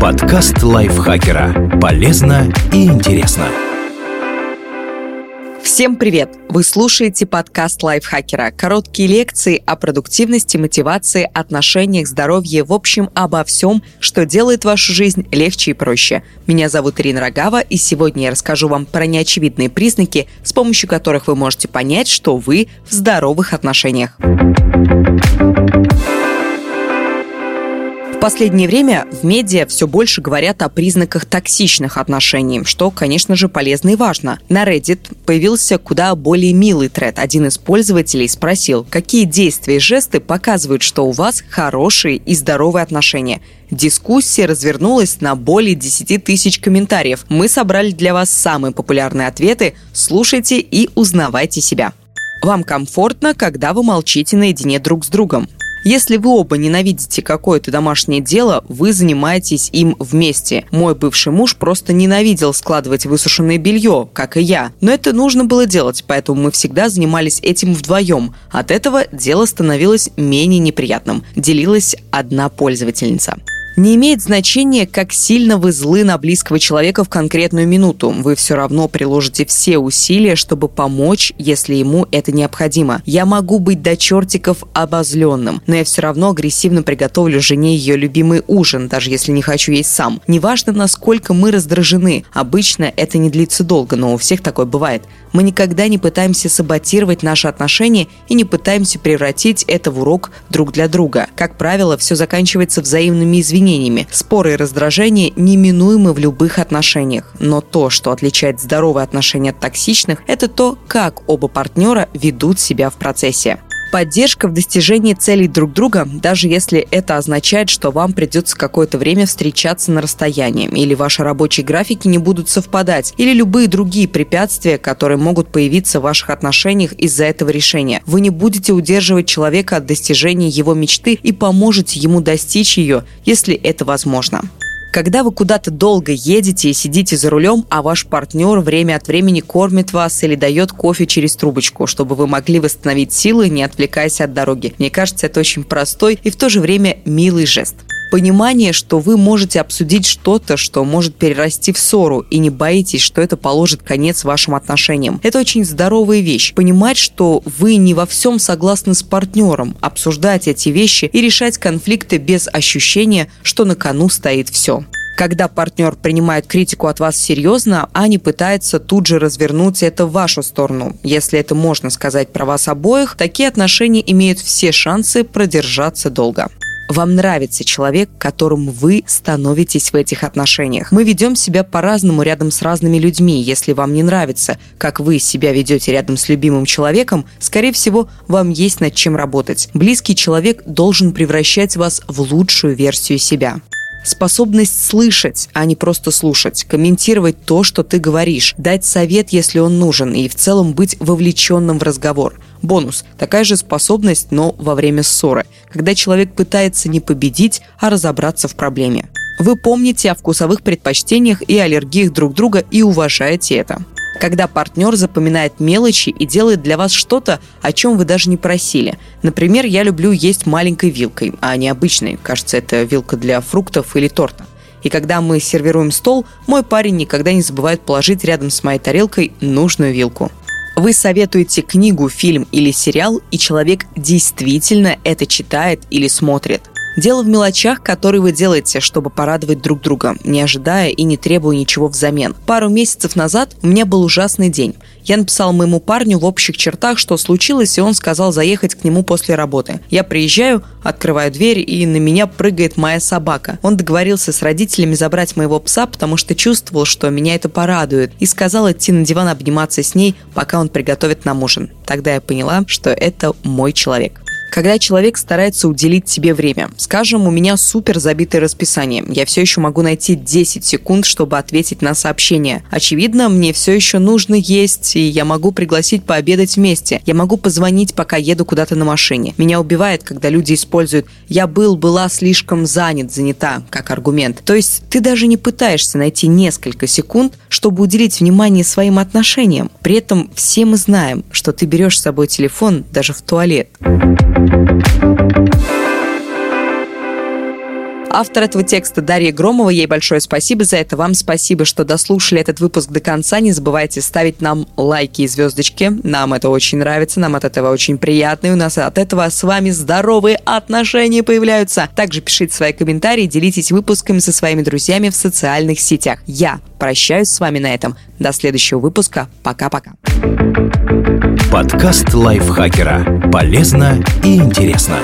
Подкаст лайфхакера. Полезно и интересно. Всем привет! Вы слушаете подкаст лайфхакера. Короткие лекции о продуктивности, мотивации, отношениях, здоровье, в общем, обо всем, что делает вашу жизнь легче и проще. Меня зовут Ирина Рогава, и сегодня я расскажу вам про неочевидные признаки, с помощью которых вы можете понять, что вы в здоровых отношениях. Последнее время в медиа все больше говорят о признаках токсичных отношений, что, конечно же, полезно и важно. На Reddit появился куда более милый тред. Один из пользователей спросил, какие действия и жесты показывают, что у вас хорошие и здоровые отношения. Дискуссия развернулась на более 10 тысяч комментариев. Мы собрали для вас самые популярные ответы. Слушайте и узнавайте себя. Вам комфортно, когда вы молчите наедине друг с другом. Если вы оба ненавидите какое-то домашнее дело, вы занимаетесь им вместе. Мой бывший муж просто ненавидел складывать высушенное белье, как и я. Но это нужно было делать, поэтому мы всегда занимались этим вдвоем. От этого дело становилось менее неприятным, делилась одна пользовательница. Не имеет значения, как сильно вы злы на близкого человека в конкретную минуту. Вы все равно приложите все усилия, чтобы помочь, если ему это необходимо. Я могу быть до чертиков обозленным, но я все равно агрессивно приготовлю жене ее любимый ужин, даже если не хочу есть сам. Неважно, насколько мы раздражены. Обычно это не длится долго, но у всех такое бывает. Мы никогда не пытаемся саботировать наши отношения и не пытаемся превратить это в урок друг для друга. Как правило, все заканчивается взаимными извинениями. Споры и раздражения неминуемы в любых отношениях. Но то, что отличает здоровые отношения от токсичных, это то, как оба партнера ведут себя в процессе поддержка в достижении целей друг друга, даже если это означает, что вам придется какое-то время встречаться на расстоянии, или ваши рабочие графики не будут совпадать, или любые другие препятствия, которые могут появиться в ваших отношениях из-за этого решения. Вы не будете удерживать человека от достижения его мечты и поможете ему достичь ее, если это возможно. Когда вы куда-то долго едете и сидите за рулем, а ваш партнер время от времени кормит вас или дает кофе через трубочку, чтобы вы могли восстановить силы, не отвлекаясь от дороги. Мне кажется, это очень простой и в то же время милый жест. Понимание, что вы можете обсудить что-то, что может перерасти в ссору, и не боитесь, что это положит конец вашим отношениям. Это очень здоровая вещь. Понимать, что вы не во всем согласны с партнером, обсуждать эти вещи и решать конфликты без ощущения, что на кону стоит все когда партнер принимает критику от вас серьезно, а не пытается тут же развернуть это в вашу сторону. Если это можно сказать про вас обоих, такие отношения имеют все шансы продержаться долго. Вам нравится человек, которым вы становитесь в этих отношениях. Мы ведем себя по-разному рядом с разными людьми. Если вам не нравится, как вы себя ведете рядом с любимым человеком, скорее всего, вам есть над чем работать. Близкий человек должен превращать вас в лучшую версию себя способность слышать, а не просто слушать, комментировать то, что ты говоришь, дать совет, если он нужен, и в целом быть вовлеченным в разговор. Бонус – такая же способность, но во время ссоры, когда человек пытается не победить, а разобраться в проблеме. Вы помните о вкусовых предпочтениях и аллергиях друг друга и уважаете это когда партнер запоминает мелочи и делает для вас что-то, о чем вы даже не просили. Например, я люблю есть маленькой вилкой, а не обычной. Кажется, это вилка для фруктов или торта. И когда мы сервируем стол, мой парень никогда не забывает положить рядом с моей тарелкой нужную вилку. Вы советуете книгу, фильм или сериал, и человек действительно это читает или смотрит – Дело в мелочах, которые вы делаете, чтобы порадовать друг друга, не ожидая и не требуя ничего взамен. Пару месяцев назад у меня был ужасный день. Я написал моему парню в общих чертах, что случилось, и он сказал заехать к нему после работы. Я приезжаю, открываю дверь, и на меня прыгает моя собака. Он договорился с родителями забрать моего пса, потому что чувствовал, что меня это порадует, и сказал идти на диван обниматься с ней, пока он приготовит нам ужин. Тогда я поняла, что это мой человек когда человек старается уделить себе время. Скажем, у меня супер забитое расписание. Я все еще могу найти 10 секунд, чтобы ответить на сообщение. Очевидно, мне все еще нужно есть, и я могу пригласить пообедать вместе. Я могу позвонить, пока еду куда-то на машине. Меня убивает, когда люди используют «я был, была слишком занят, занята» как аргумент. То есть ты даже не пытаешься найти несколько секунд, чтобы уделить внимание своим отношениям. При этом все мы знаем, что ты берешь с собой телефон даже в туалет. thank you. Автор этого текста Дарья Громова. Ей большое спасибо за это. Вам спасибо, что дослушали этот выпуск до конца. Не забывайте ставить нам лайки и звездочки. Нам это очень нравится, нам от этого очень приятно. И у нас от этого с вами здоровые отношения появляются. Также пишите свои комментарии, делитесь выпусками со своими друзьями в социальных сетях. Я прощаюсь с вами на этом. До следующего выпуска. Пока-пока. Подкаст лайфхакера. Полезно и интересно.